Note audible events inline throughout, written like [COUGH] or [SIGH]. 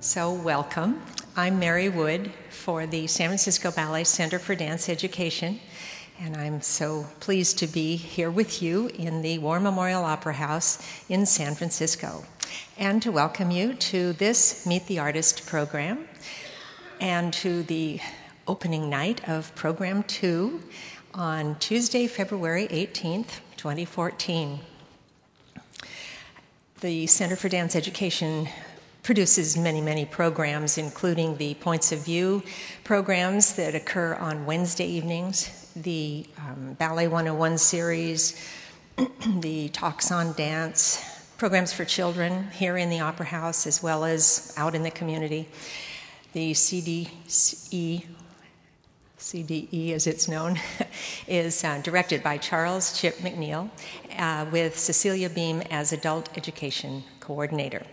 So, welcome. I'm Mary Wood for the San Francisco Ballet Center for Dance Education, and I'm so pleased to be here with you in the War Memorial Opera House in San Francisco, and to welcome you to this Meet the Artist program and to the opening night of Program 2 on Tuesday, February 18th, 2014. The Center for Dance Education produces many, many programs, including the Points of View programs that occur on Wednesday evenings, the um, Ballet 101 series, [CLEARS THROAT] the Talks on Dance, programs for children here in the Opera House as well as out in the community, the CDE. CDE, as it's known, [LAUGHS] is uh, directed by Charles Chip McNeil uh, with Cecilia Beam as Adult Education Coordinator.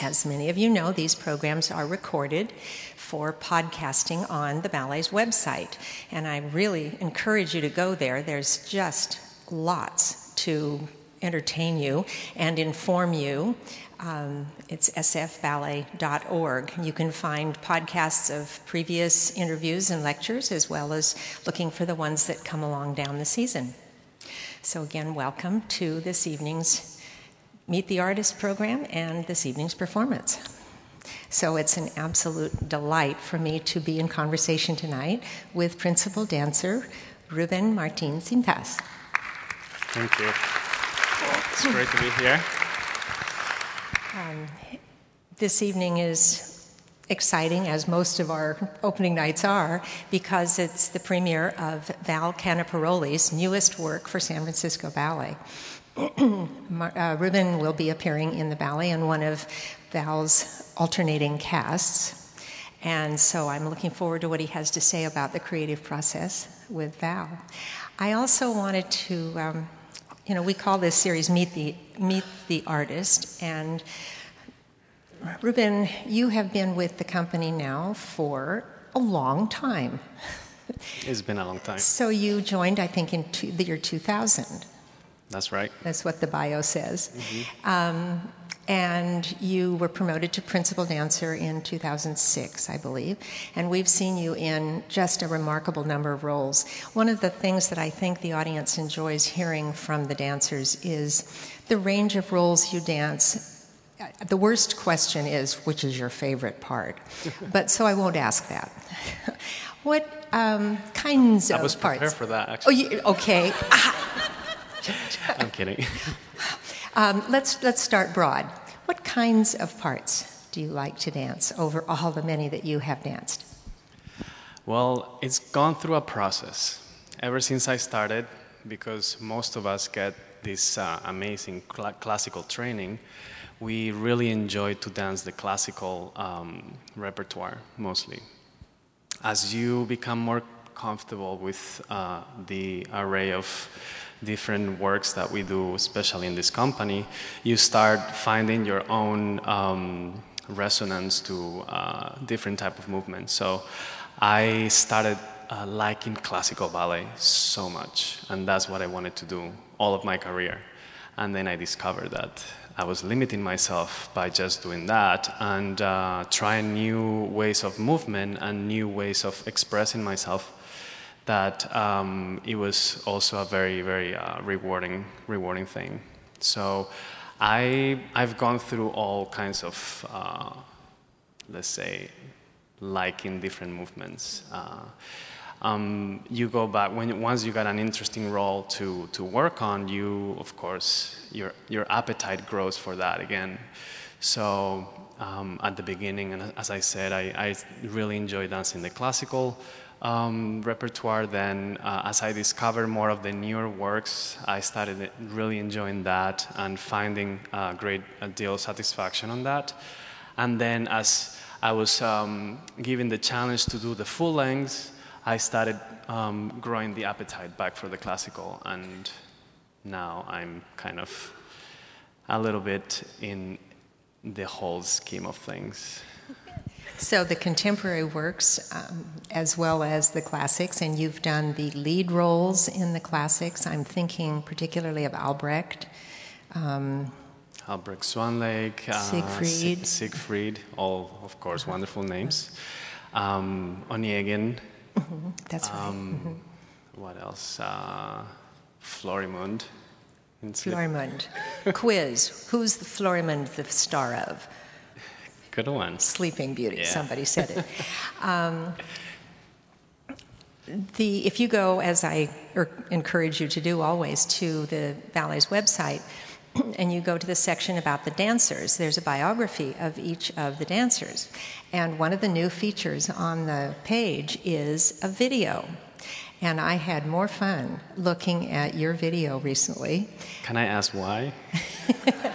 As many of you know, these programs are recorded for podcasting on the ballet's website. And I really encourage you to go there. There's just lots to entertain you and inform you. Um, it's sfballet.org. You can find podcasts of previous interviews and lectures, as well as looking for the ones that come along down the season. So, again, welcome to this evening's Meet the Artist program and this evening's performance. So it's an absolute delight for me to be in conversation tonight with principal dancer Ruben Martin Cintas. Thank you. It's great to be here. Um, this evening is exciting, as most of our opening nights are, because it's the premiere of Val Caniparoli's newest work for San Francisco Ballet. [COUGHS] uh, Ruben will be appearing in the ballet in one of Val's alternating casts. And so I'm looking forward to what he has to say about the creative process with Val. I also wanted to, um, you know, we call this series Meet the, Meet the Artist. And Ruben, you have been with the company now for a long time. It's been a long time. So you joined, I think, in two, the year 2000. That's right. That's what the bio says. Mm-hmm. Um, and you were promoted to principal dancer in 2006, I believe. And we've seen you in just a remarkable number of roles. One of the things that I think the audience enjoys hearing from the dancers is the range of roles you dance. The worst question is, which is your favorite part? [LAUGHS] but so I won't ask that. [LAUGHS] what um, kinds I of was parts? prepared for that, actually. Oh, you, okay. [LAUGHS] [LAUGHS] I'm kidding. [LAUGHS] Um, let's, let's start broad. What kinds of parts do you like to dance over all the many that you have danced? Well, it's gone through a process ever since I started because most of us get this uh, amazing cl- classical training. We really enjoy to dance the classical um, repertoire mostly. As you become more comfortable with uh, the array of different works that we do, especially in this company, you start finding your own um, resonance to uh, different type of movements. So I started uh, liking classical ballet so much, and that's what I wanted to do all of my career. And then I discovered that I was limiting myself by just doing that and uh, trying new ways of movement and new ways of expressing myself that um, it was also a very, very uh, rewarding, rewarding thing. So I, I've gone through all kinds of, uh, let's say, liking different movements. Uh, um, you go back when once you got an interesting role to to work on, you of course your your appetite grows for that again. So um, at the beginning, and as I said, I, I really enjoy dancing the classical um, repertoire, then uh, as I discovered more of the newer works, I started really enjoying that and finding a great deal of satisfaction on that. And then as I was um, given the challenge to do the full length, I started um, growing the appetite back for the classical, and now I'm kind of a little bit in the whole scheme of things. So the contemporary works, um, as well as the classics, and you've done the lead roles in the classics. I'm thinking particularly of Albrecht. Um, Albrecht Swan Lake, uh, Siegfried. Siegfried, all of course wonderful names. Um, Onegin. Mm-hmm. That's right. Um, Mm-hmm. What else? Uh, Florimund. Florimund. [LAUGHS] Quiz. Who's the Florimund the star of? Good one. Sleeping Beauty. Yeah. Somebody said it. [LAUGHS] um, the, if you go, as I er, encourage you to do always, to the ballet's website, [CLEARS THROAT] and you go to the section about the dancers, there's a biography of each of the dancers. And one of the new features on the page is a video. And I had more fun looking at your video recently Can I ask why? [LAUGHS]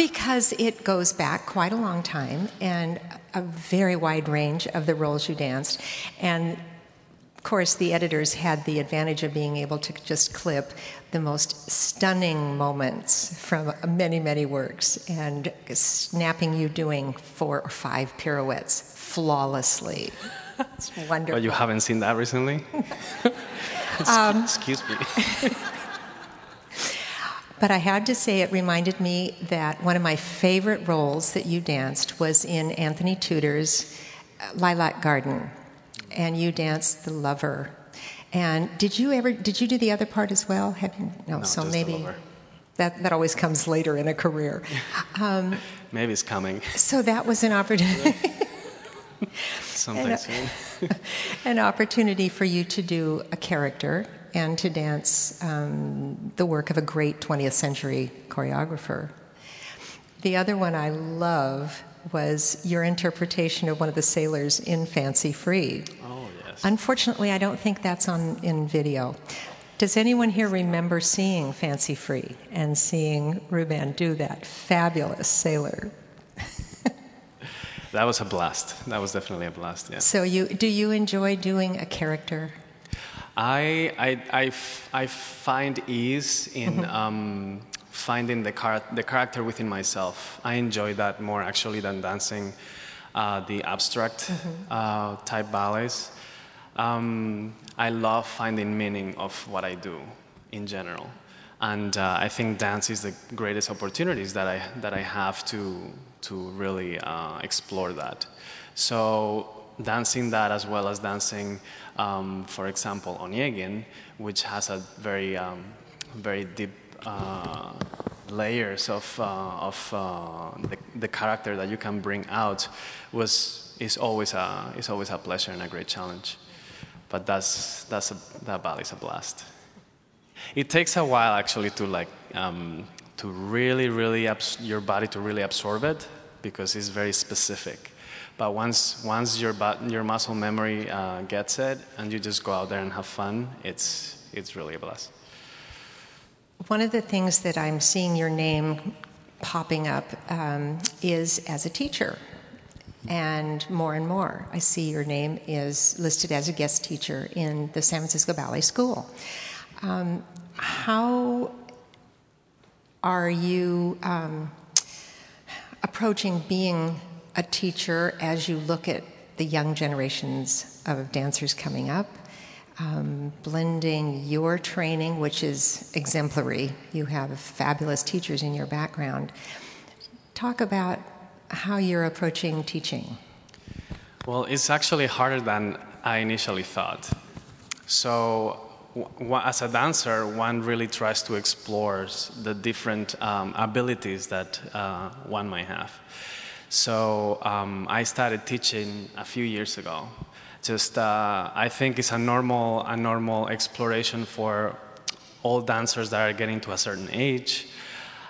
because it goes back quite a long time and a very wide range of the roles you danced. And of course, the editors had the advantage of being able to just clip the most stunning moments from many, many works and snapping you doing four or five pirouettes flawlessly. It's [LAUGHS] wonderful. Oh, you haven't seen that recently? [LAUGHS] [LAUGHS] Um, Excuse me. But I had to say, it reminded me that one of my favorite roles that you danced was in Anthony Tudor's uh, Lilac Garden, and you danced the lover. And did you ever? Did you do the other part as well? Have you? No. No, so maybe lover. that that always comes later in a career. [LAUGHS] Um, Maybe it's coming so that was an opportunity. sometime uh, soon. [LAUGHS] an opportunity for you to do a character and to dance um, the work of a great 20th century choreographer. The other one I love was your interpretation of one of the sailors in Fancy Free. Oh, yes. Unfortunately, I don't think that's on in video. Does anyone here remember seeing Fancy Free and seeing Ruben do that fabulous sailor? [LAUGHS] That was a blast. That was definitely a blast, yes. So, you do you enjoy doing a character? I, I, I, f- I find ease in [LAUGHS] um, finding the, char- the character within myself. I enjoy that more actually than dancing uh, the abstract uh, type ballets. Um, I love finding meaning of what I do in general. And uh, I think dance is the greatest opportunities that I, that I have to, to really uh, explore that. So dancing that as well as dancing, um, for example, Onegin, which has a very, um, very deep uh, layers of, uh, of uh, the, the character that you can bring out, was is always a is always a pleasure and a great challenge. But that's that's a, that ballet is a blast. It takes a while actually to like um, to really, really your body to really absorb it because it's very specific. But once once your your muscle memory uh, gets it and you just go out there and have fun, it's it's really a blast. One of the things that I'm seeing your name popping up um, is as a teacher. And more and more, I see your name is listed as a guest teacher in the San Francisco Ballet School. Um, how are you um, approaching being a teacher as you look at the young generations of dancers coming up? um, blending your training, which is exemplary. You have fabulous teachers in your background. Talk about how you're approaching teaching. Well, it's actually harder than I initially thought. So, as a dancer, one really tries to explore the different um, abilities that uh, one might have. So, um, I started teaching a few years ago. Just, uh, I think it's a normal, a normal exploration for all dancers that are getting to a certain age.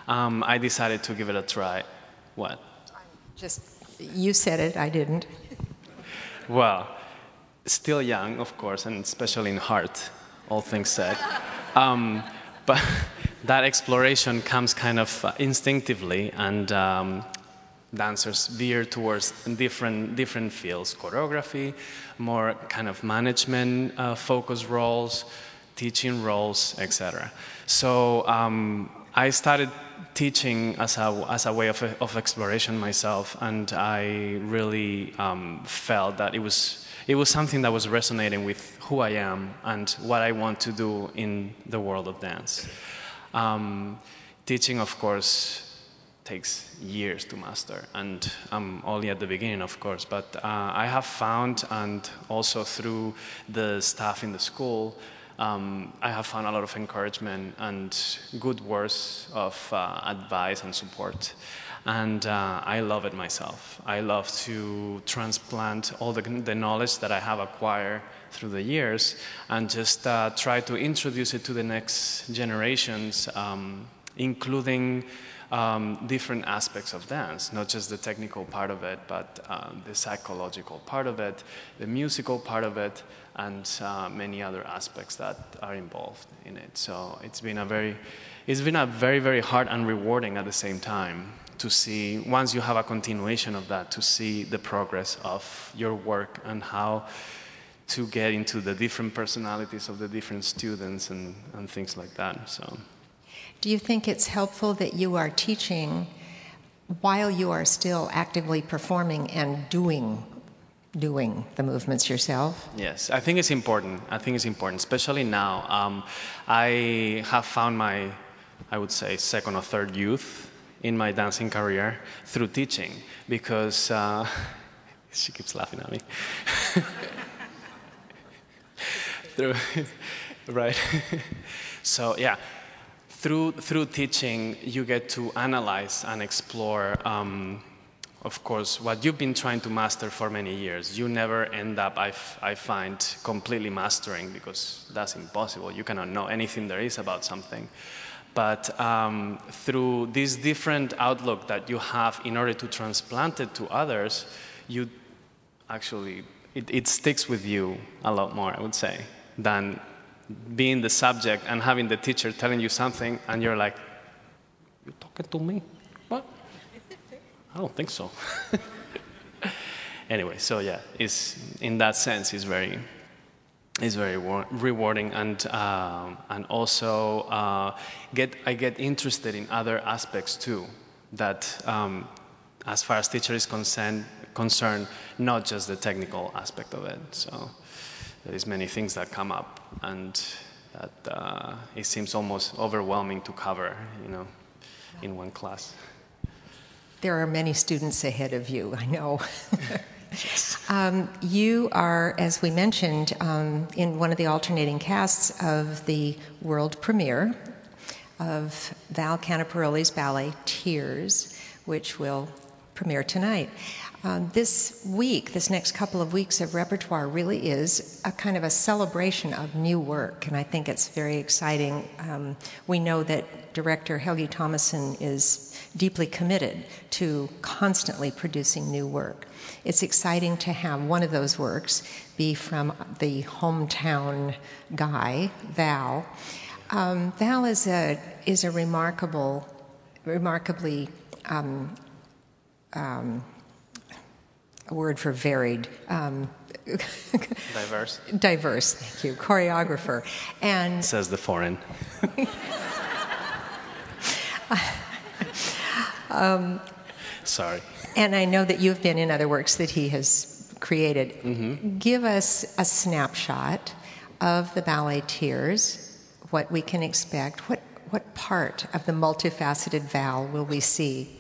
Um, I decided to give it a try. What? Just, you said it, I didn't. Well, still young, of course, and especially in heart, all things said. Um, but [LAUGHS] that exploration comes kind of uh, instinctively, and um, dancers veer towards different, different fields choreography, more kind of management uh, focused roles, teaching roles, etc. So um, I started teaching as a, as a way of, of exploration myself, and I really um, felt that it was, it was something that was resonating with who I am and what I want to do in the world of dance. Um, teaching, of course, takes years to master, and I'm only at the beginning, of course. But uh, I have found, and also through the staff in the school, um, I have found a lot of encouragement and good words of uh, advice and support. And uh, I love it myself. I love to transplant all the, the knowledge that I have acquired through the years and just uh, try to introduce it to the next generations, um, including um, different aspects of dance, not just the technical part of it, but um, the psychological part of it, the musical part of it, and uh, many other aspects that are involved in it. So it's been a very, it's been a very, very hard and rewarding at the same time to see once you have a continuation of that to see the progress of your work and how to get into the different personalities of the different students and, and things like that so do you think it's helpful that you are teaching while you are still actively performing and doing doing the movements yourself? Yes, I think it's important. I think it's important, especially now. Um, I have found my, I would say, second or third youth in my dancing career through teaching because uh, [LAUGHS] she keeps laughing at me. [LAUGHS] through, [LAUGHS] right. so yeah, through, through teaching, you get to analyze and explore, um, of course, what you've been trying to master for many years. You never end up, I, I find, completely mastering because that's impossible. You cannot know anything there is about something. But um, through this different outlook that you have in order to transplant it to others, you actually, it, it sticks with you a lot more, I would say, than being the subject and having the teacher telling you something and you're like, You're talking to me? What? I don't think so. [LAUGHS] anyway, so yeah, it's, in that sense, it's very, it's very rewarding and, uh, and also uh, get, I get interested in other aspects too that um, as far as teacher is concerned, concerned, not just the technical aspect of it. So there is many things that come up, and that uh, it seems almost overwhelming to cover, you know, in one class. There are many students ahead of you, I know. [LAUGHS] um, you are, as we mentioned, um, in one of the alternating casts of the world premiere of Val Caniparoli's ballet Tears, which will premiere tonight. Um, this week, this next couple of weeks of repertoire really is a kind of a celebration of new work, and I think it's very exciting. Um, we know that director Helgi Tomasson is deeply committed to constantly producing new work. It's exciting to have one of those works be from the hometown guy, Val. Um, Val is a is a remarkable, remarkably um, um, a word for varied. Um, diverse. [LAUGHS] Diverse, thank you. Choreographer. And says the foreign. [LAUGHS] um, Sorry. And I know that you've been in other works that he has created. Mm-hmm. Give us a snapshot of the ballet Tears, what we can expect. What, what part of the multifaceted Val will we see?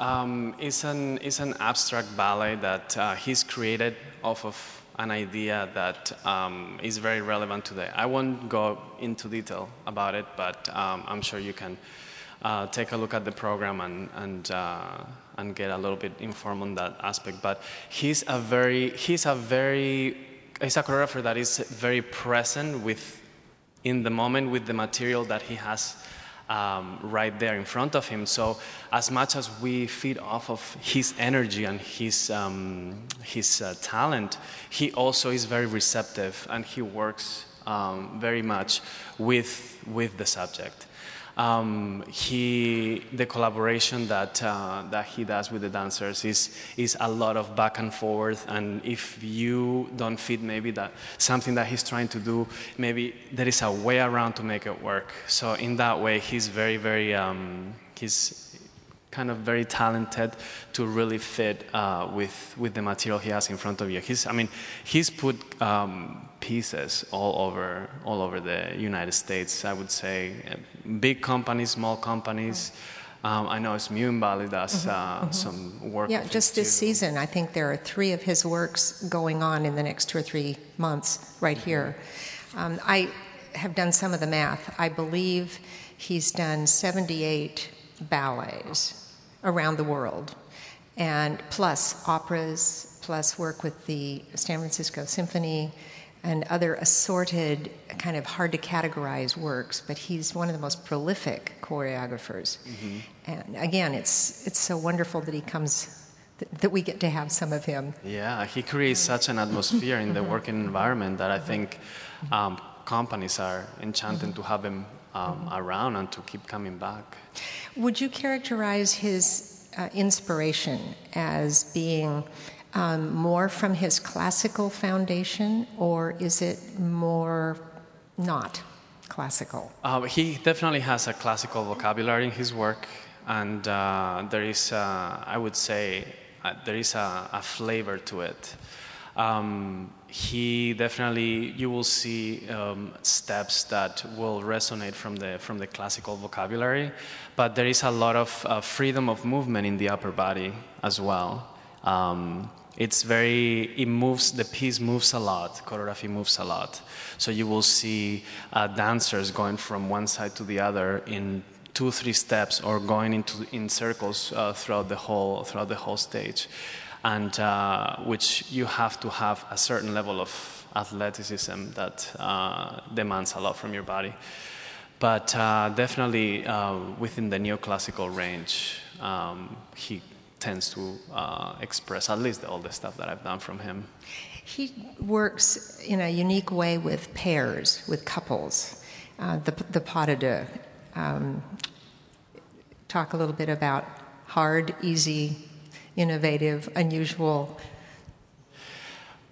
Um, it's, an, an abstract ballet that uh, he's created off of an idea that um, is very relevant today. I won't go into detail about it, but um, I'm sure you can uh, take a look at the program and, and, uh, and get a little bit informed on that aspect. But he's a very, he's a very, he's a choreographer that is very present with, in the moment with the material that he has um, right there in front of him. So, as much as we feed off of his energy and his, um, his uh, talent, he also is very receptive and he works um, very much with, with the subject. Um, he, the collaboration that, uh, that he does with the dancers is, is a lot of back and forth. And if you don't fit maybe that something that he's trying to do, maybe there is a way around to make it work. So in that way, he's very, very, um, he's kind of very talented to really fit uh, with with the material he has in front of you. He's, I mean, he's put um, pieces all over all over the United States. I would say, big companies, small companies, Um, I know Smuin does uh, mm-hmm, mm-hmm. some work. Yeah, just this too. season, I think there are three of his works going on in the next two or three months right mm-hmm. here. Um, I have done some of the math. I believe he's done 78 ballets around the world, and plus operas, plus work with the San Francisco Symphony and other assorted, kind of hard to categorize works, but he's one of the most prolific choreographers. Mm-hmm. And again, it's, it's so wonderful that he comes that we get to have some of him. Yeah, he creates such an atmosphere in the working environment that I think um, companies are enchanted to have him um, around and to keep coming back. Would you characterize his uh, inspiration as being um, more from his classical foundation, or is it more not classical? Uh, he definitely has a classical vocabulary in his work, and uh, there is, uh, I would say, uh, there is a, a, flavor to it. Um, he definitely, you will see um, steps that will resonate from the from the classical vocabulary, but there is a lot of uh, freedom of movement in the upper body as well. Um, it's very it moves the piece moves a lot choreography moves a lot so you will see uh, dancers going from one side to the other in two three steps or going into in circles uh, throughout the whole throughout the whole stage and uh, which you have to have a certain level of athleticism that uh, demands a lot from your body but uh, definitely uh, within the neoclassical range um, he tends to uh, express at least all the stuff that I've done from him. He works in a unique way with pairs, with couples. Uh, the, the pas de deux. Um, talk a little bit about hard, easy, innovative, unusual.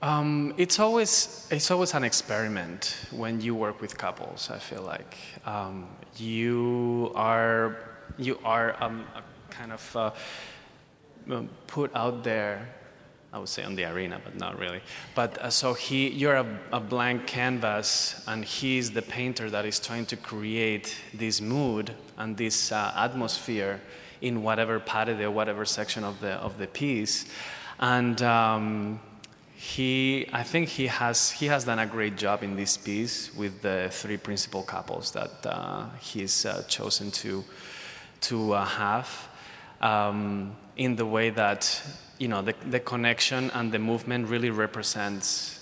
Um, it's always it's always an experiment when you work with couples. I feel like um, you are you are um, kind of uh, um, put out there I would say on the arena, but not really. But uh, so he, you're a, a, blank canvas, and he's the painter that is trying to create this mood and this uh, atmosphere in whatever part of the whatever section of the of the piece. And um, he, I think he has he has done a great job in this piece with the three principal couples that uh, he's uh, chosen to to uh, have. Um, in the way that you know the, the connection and the movement really represents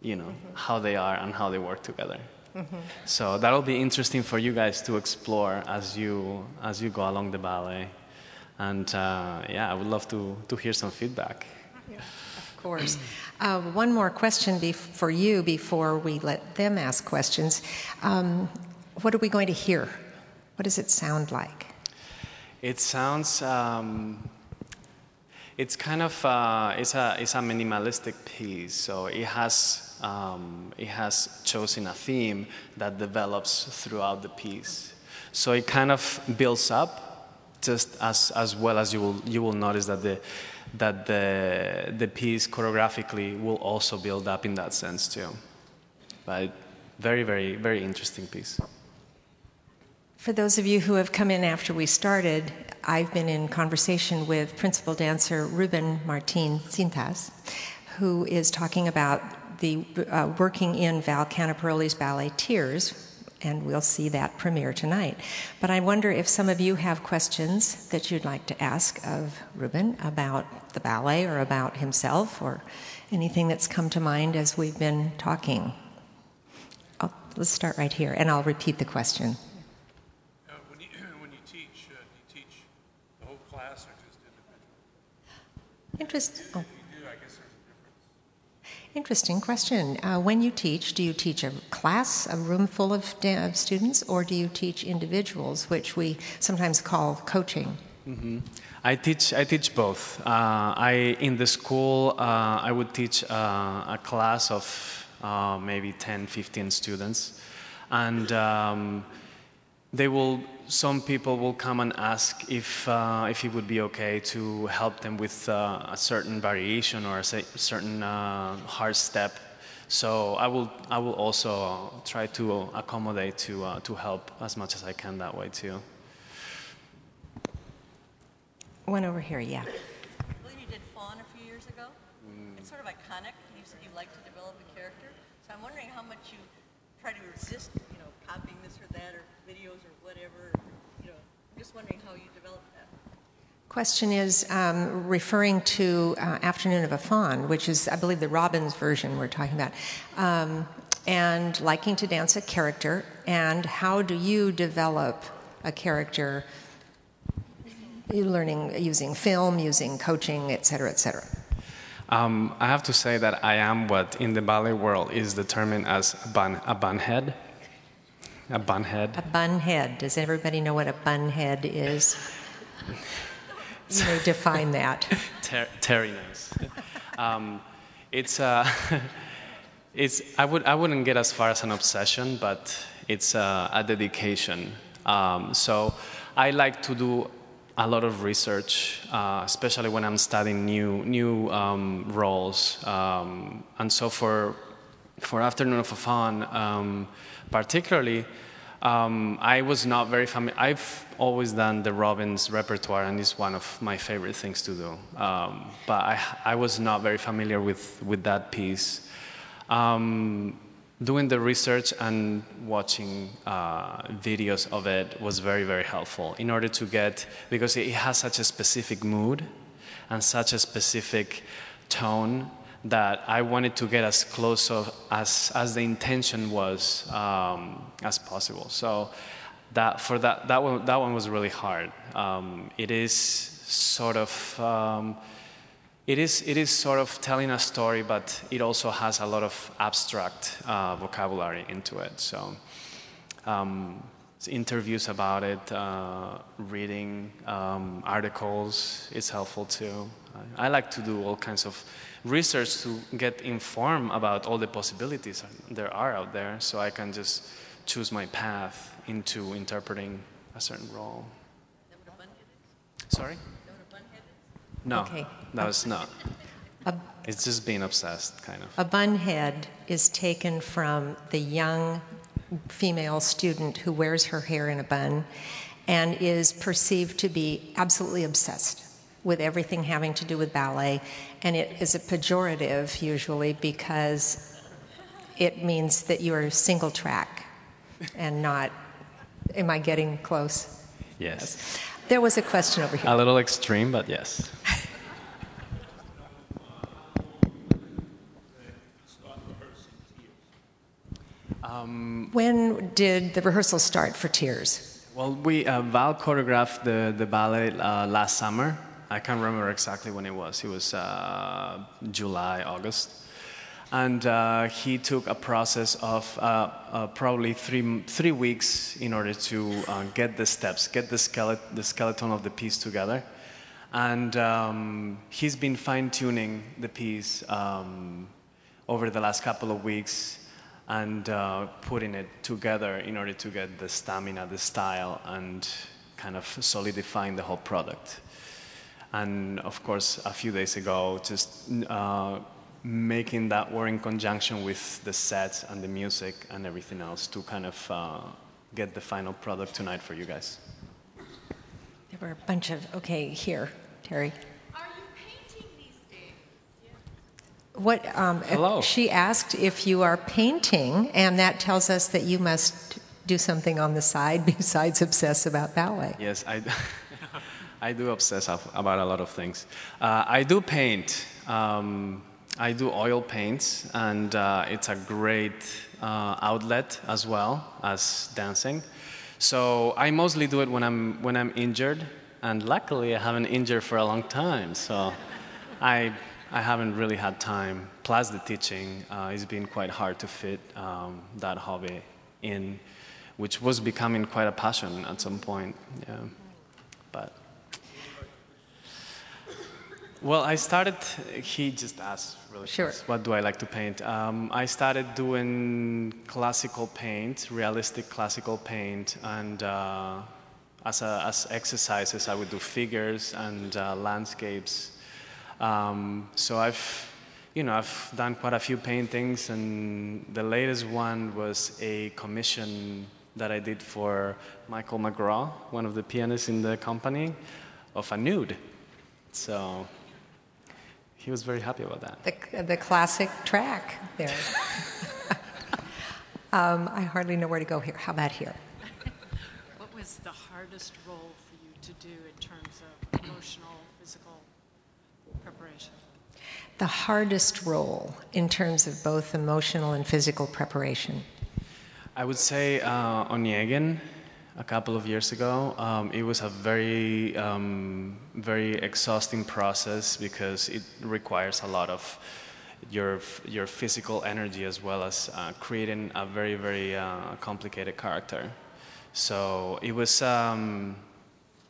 you know how they are and how they work together mm-hmm. so that'll be interesting for you guys to explore as you as you go along the ballet. And uh, yeah i would love to to hear some feedback. Yeah, of course. Uh, one more question be- for you before we let them ask questions. Um, what are we going to hear? What does it sound like? It sounds. Um, it's kind of uh, it's a it's a minimalistic piece, so it has um, it has chosen a theme that develops throughout the piece. So it kind of builds up, just as as well as you will you will notice that the that the the piece choreographically will also build up in that sense too. But very very very interesting piece. For those of you who have come in after we started, I've been in conversation with principal dancer Ruben Martin Cintas, who is talking about the uh, working in Val Caniparoli's ballet Tears, and we'll see that premiere tonight. But I wonder if some of you have questions that you'd like to ask of Ruben about the ballet or about himself or anything that's come to mind as we've been talking. Oh, let's start right here, and I'll repeat the question. Interest, oh. Interesting question. Uh, when you teach, do you teach a class, a room full of, da- of students, or do you teach individuals, which we sometimes call coaching? Mm-hmm. I teach. I teach both. Uh, I in the school uh, I would teach uh, a class of uh, maybe 10, 15 students, and um, they will some people will come and ask if, uh, if it would be okay to help them with uh, a certain variation or a certain uh, hard step. So I will, I will also try to accommodate to, uh, to help as much as I can that way too. One over here, yeah. I believe you did Faun a few years ago. It's sort of iconic. You said you like to develop a character. So I'm wondering how much you try to resist, you know, copying this or that or videos or whatever. You know, I'm just wondering how you develop that. Question is um, referring to uh, Afternoon of a Faun, which is, I believe, the Robbins version we're talking about, um, and liking to dance a character, and how do you develop a character? You learning using film, using coaching, et cetera, et cetera. Um, I have to say that I am what in the ballet world is determined as a bun, a bunhead. A bunhead. A bunhead. Does everybody know what a bunhead is? [LAUGHS] You may define that. Ter- Terry knows. Um, it's, uh, [LAUGHS] it's I, would, I wouldn't get as far as an obsession, but it's uh, a dedication. Um, so I like to do a lot of research, uh, especially when I'm studying new new um, roles. Um, and so for for Afternoon of a Faun, um, particularly, um, I was not very familiar. I've always done the Robbins repertoire, and it's one of my favorite things to do. Um, but I, I was not very familiar with with that piece. Um, doing the research and watching uh, videos of it was very very helpful in order to get because it has such a specific mood and such a specific tone that I wanted to get as close of, as as the intention was um, as possible. So that for that that one that one was really hard. Um, it is sort of um, it is, it is sort of telling a story, but it also has a lot of abstract uh, vocabulary into it. So, um, interviews about it, uh, reading um, articles is helpful too. I like to do all kinds of research to get informed about all the possibilities there are out there, so I can just choose my path into interpreting a certain role. Sorry. No, Okay. no, it's not. A, It's just being obsessed, kind of. a bunhead is taken from the young female student who wears her hair in a bun and is perceived to be absolutely obsessed with everything having to do with ballet. And it is a pejorative usually because it means that you are single track and not. Am I getting close? Yes. There was a question over here. A little extreme, but yes. When did the rehearsal start for Tears? Well, we uh, Val choreographed the the ballet uh, last summer. I can't remember exactly when it was. It was uh, July, August, and uh, he took a process of uh, uh, probably three three weeks in order to uh, get the steps, get the skeleton the skeleton of the piece together, and um, he's been fine tuning the piece um, over the last couple of weeks and uh, putting it together in order to get the stamina, the style, and kind of solidifying the whole product. And of course, a few days ago, just uh, making that work in conjunction with the sets and the music and everything else to kind of uh, get the final product tonight for you guys. There were a bunch of, okay, here, Terry. Are you painting these days? What, um, Hello. She asked if you are painting, and that tells us that you must do something on the side [LAUGHS] besides obsess about ballet. Yes, I, [LAUGHS] I do obsess about a lot of things. Uh, I do paint. Um, I do oil paints, and uh, it's a great uh, outlet as well as dancing. So I mostly do it when I'm when I'm injured, and luckily I haven't injured for a long time. So [LAUGHS] I I haven't really had time. Plus the teaching, uh, it's been quite hard to fit um, that hobby in, which was becoming quite a passion at some point. Yeah, but. Well, I started. He just asked really Sure. fast, What do I like to paint? Um, I started doing classical paint, realistic classical paint, and uh, as, a, as exercises, I would do figures and uh, landscapes. Um, so I've, you know, I've done quite a few paintings, and the latest one was a commission that I did for Michael McGraw, one of the pianists in the company, of a nude. So he was very happy about that. The, the classic track there. [LAUGHS] um, I hardly know where to go here. How about here? What was the hardest role for you to do in terms of emotional, physical preparation? The hardest role in terms of both emotional and physical preparation. I would say uh, Onegin a couple of years ago. Um, it was a very, um, very exhausting process because it requires a lot of your your physical energy as well as uh, creating a very, very uh, complicated character. So it was. Um,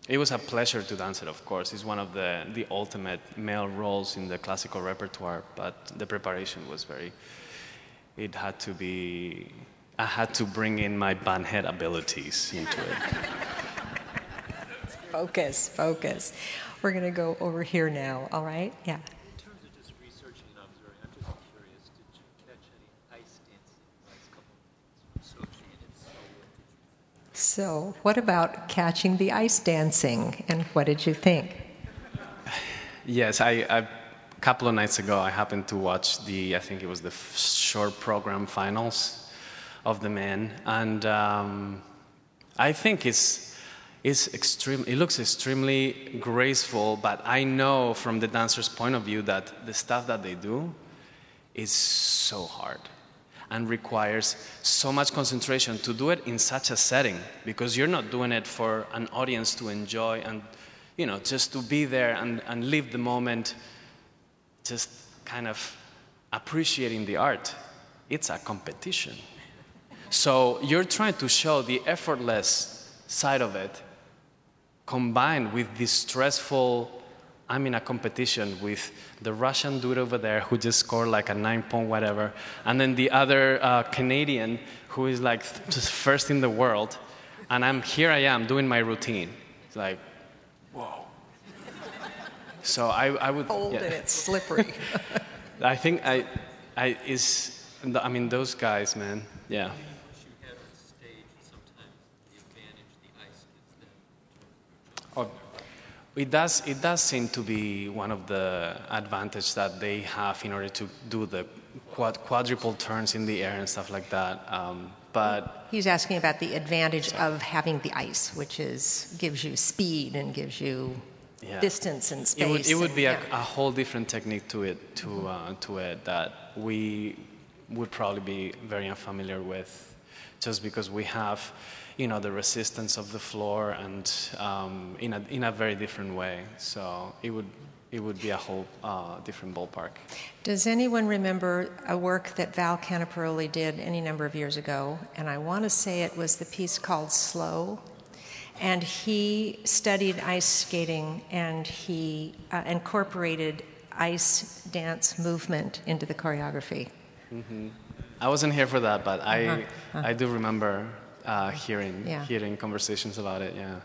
it was a pleasure to dance it, of course. It's one of the, the ultimate male roles in the classical repertoire, but the preparation was very, it had to be I had to bring in my bunhead abilities into it. focus, focus. We're going to go over here now, all right? Yeah. In terms of just researching and observing, I'm just curious, did you catch any ice dancing the last couple of months from Sochi? And if so, what did you So, what about catching the ice dancing, and what did you think? Yes, I, I, a couple of nights ago, I happened to watch the, I think it was the short program finals of the men, and um, I think it's, it's extreme, it looks extremely graceful, but I know from the dancer's point of view that the stuff that they do is so hard and requires so much concentration to do it in such a setting because you're not doing it for an audience to enjoy and you know just to be there and, and live the moment just kind of appreciating the art. It's a competition so you're trying to show the effortless side of it combined with this stressful I'm in a competition with the Russian dude over there who just scored like a nine point whatever, and then the other uh, Canadian who is like just first in the world, and I'm here I am doing my routine. It's like, whoa. So I, I would. Cold yeah. and it's slippery. [LAUGHS] I think I, I is, I mean those guys, man. Yeah. once you have on stage, sometimes the advantage the ice gives them? Oh, it does. It does seem to be one of the advantage that they have in order to do the quad, quadruple turns in the air and stuff like that. Um, but He's asking about the advantage of having the ice, which is gives you speed and gives you Yeah. distance and space. it would, it would and- be a, yeah. a whole different technique to it to uh, to it that we would probably be very unfamiliar with, just because we have, you know, the resistance of the floor and um, in a in a very different way. So it would it would be a whole uh, different ballpark. Does anyone remember a work that Val Caniparoli did any number of years ago? And I want to say it was the piece called Slow. And he studied ice skating and he uh, incorporated ice dance movement into the choreography. I wasn't here for that, but I Uh-huh. I do remember uh, hearing Yeah. hearing conversations about it. Yeah.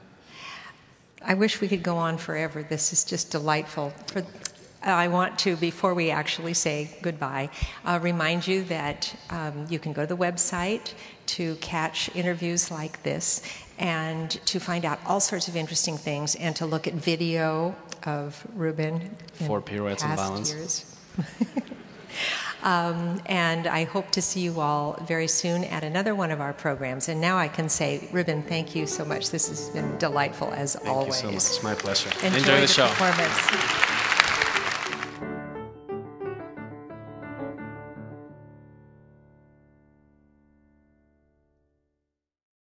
I wish we could go on forever. This is just delightful. For, I want to, before we actually say goodbye, uh, remind you that um, you can go to the website to catch interviews like this and to find out all sorts of interesting things and to look at video of Ruben. For pirouettes and balance. [LAUGHS] Um, and I hope to see you all very soon at another one of our programs. And now I can say, Ruben, thank you so much. This has been delightful as Thank always. you so much. It's my pleasure. Enjoy, Enjoy the show. performance.